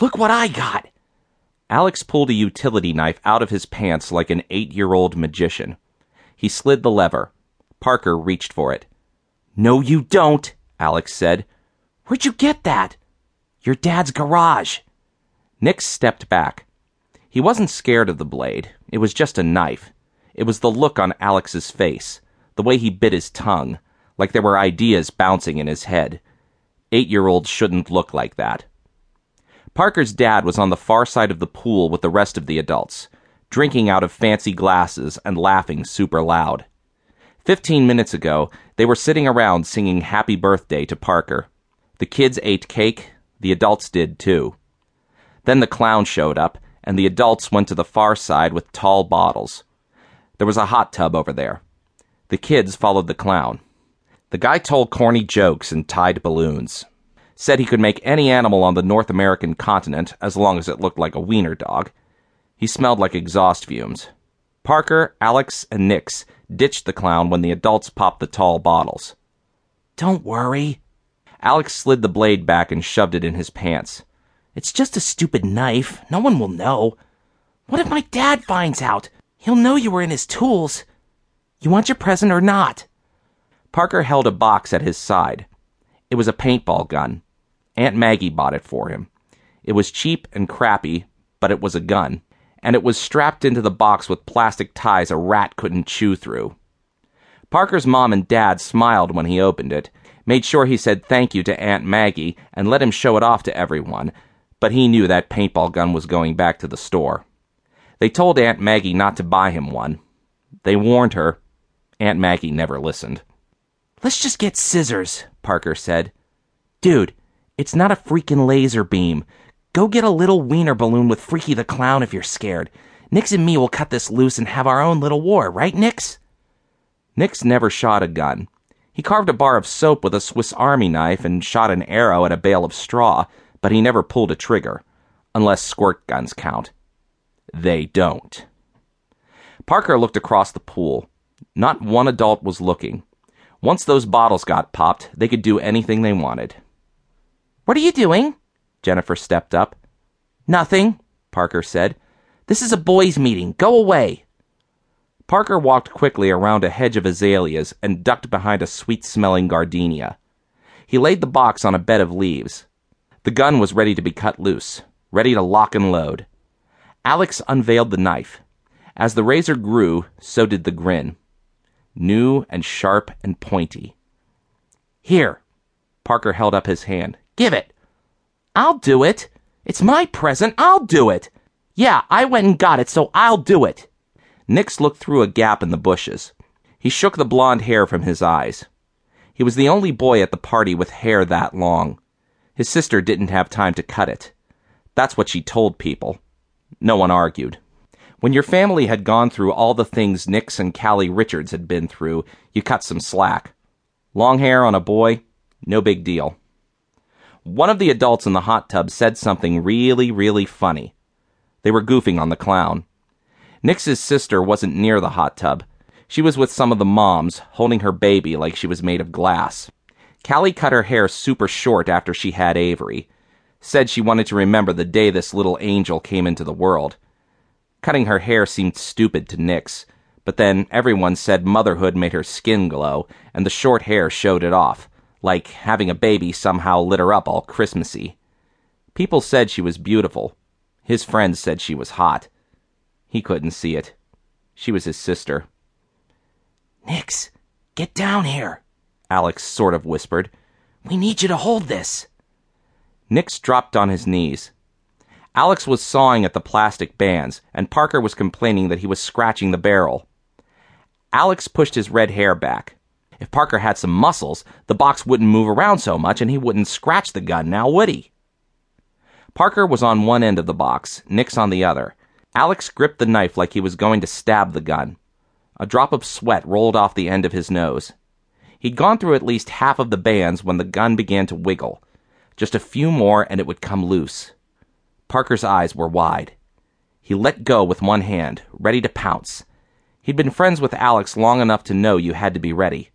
Look what I got! Alex pulled a utility knife out of his pants like an eight year old magician. He slid the lever. Parker reached for it. No, you don't, Alex said. Where'd you get that? Your dad's garage. Nix stepped back. He wasn't scared of the blade. It was just a knife. It was the look on Alex's face, the way he bit his tongue, like there were ideas bouncing in his head. Eight year olds shouldn't look like that. Parker's dad was on the far side of the pool with the rest of the adults, drinking out of fancy glasses and laughing super loud. Fifteen minutes ago, they were sitting around singing Happy Birthday to Parker. The kids ate cake, the adults did too. Then the clown showed up, and the adults went to the far side with tall bottles. There was a hot tub over there. The kids followed the clown. The guy told corny jokes and tied balloons said he could make any animal on the North American continent as long as it looked like a wiener dog. He smelled like exhaust fumes. Parker, Alex, and Nix ditched the clown when the adults popped the tall bottles. Don't worry. Alex slid the blade back and shoved it in his pants. It's just a stupid knife. No one will know. What if my dad finds out? He'll know you were in his tools. You want your present or not? Parker held a box at his side. It was a paintball gun. Aunt Maggie bought it for him. It was cheap and crappy, but it was a gun, and it was strapped into the box with plastic ties a rat couldn't chew through. Parker's mom and dad smiled when he opened it, made sure he said thank you to Aunt Maggie, and let him show it off to everyone, but he knew that paintball gun was going back to the store. They told Aunt Maggie not to buy him one. They warned her. Aunt Maggie never listened. Let's just get scissors, Parker said. Dude, it's not a freaking laser beam. Go get a little wiener balloon with Freaky the Clown if you're scared. Nix and me will cut this loose and have our own little war, right, Nix? Nix never shot a gun. He carved a bar of soap with a Swiss Army knife and shot an arrow at a bale of straw, but he never pulled a trigger. Unless squirt guns count. They don't. Parker looked across the pool. Not one adult was looking. Once those bottles got popped, they could do anything they wanted. What are you doing? Jennifer stepped up. Nothing, Parker said. This is a boys' meeting. Go away. Parker walked quickly around a hedge of azaleas and ducked behind a sweet smelling gardenia. He laid the box on a bed of leaves. The gun was ready to be cut loose, ready to lock and load. Alex unveiled the knife. As the razor grew, so did the grin. New and sharp and pointy. Here. Parker held up his hand. Give it. I'll do it. It's my present. I'll do it. Yeah, I went and got it, so I'll do it. Nix looked through a gap in the bushes. He shook the blond hair from his eyes. He was the only boy at the party with hair that long. His sister didn't have time to cut it. That's what she told people. No one argued. When your family had gone through all the things Nix and Callie Richards had been through, you cut some slack. Long hair on a boy, no big deal. One of the adults in the hot tub said something really, really funny. They were goofing on the clown. Nix's sister wasn't near the hot tub. She was with some of the moms, holding her baby like she was made of glass. Callie cut her hair super short after she had Avery. Said she wanted to remember the day this little angel came into the world. Cutting her hair seemed stupid to Nix, but then everyone said motherhood made her skin glow, and the short hair showed it off like having a baby somehow lit her up all Christmassy. People said she was beautiful. His friends said she was hot. He couldn't see it. She was his sister. Nix, get down here, Alex sort of whispered. We need you to hold this. Nix dropped on his knees. Alex was sawing at the plastic bands, and Parker was complaining that he was scratching the barrel. Alex pushed his red hair back. If Parker had some muscles, the box wouldn't move around so much and he wouldn't scratch the gun now, would he? Parker was on one end of the box, Nix on the other. Alex gripped the knife like he was going to stab the gun. A drop of sweat rolled off the end of his nose. He'd gone through at least half of the bands when the gun began to wiggle. Just a few more and it would come loose. Parker's eyes were wide. He let go with one hand, ready to pounce. He'd been friends with Alex long enough to know you had to be ready.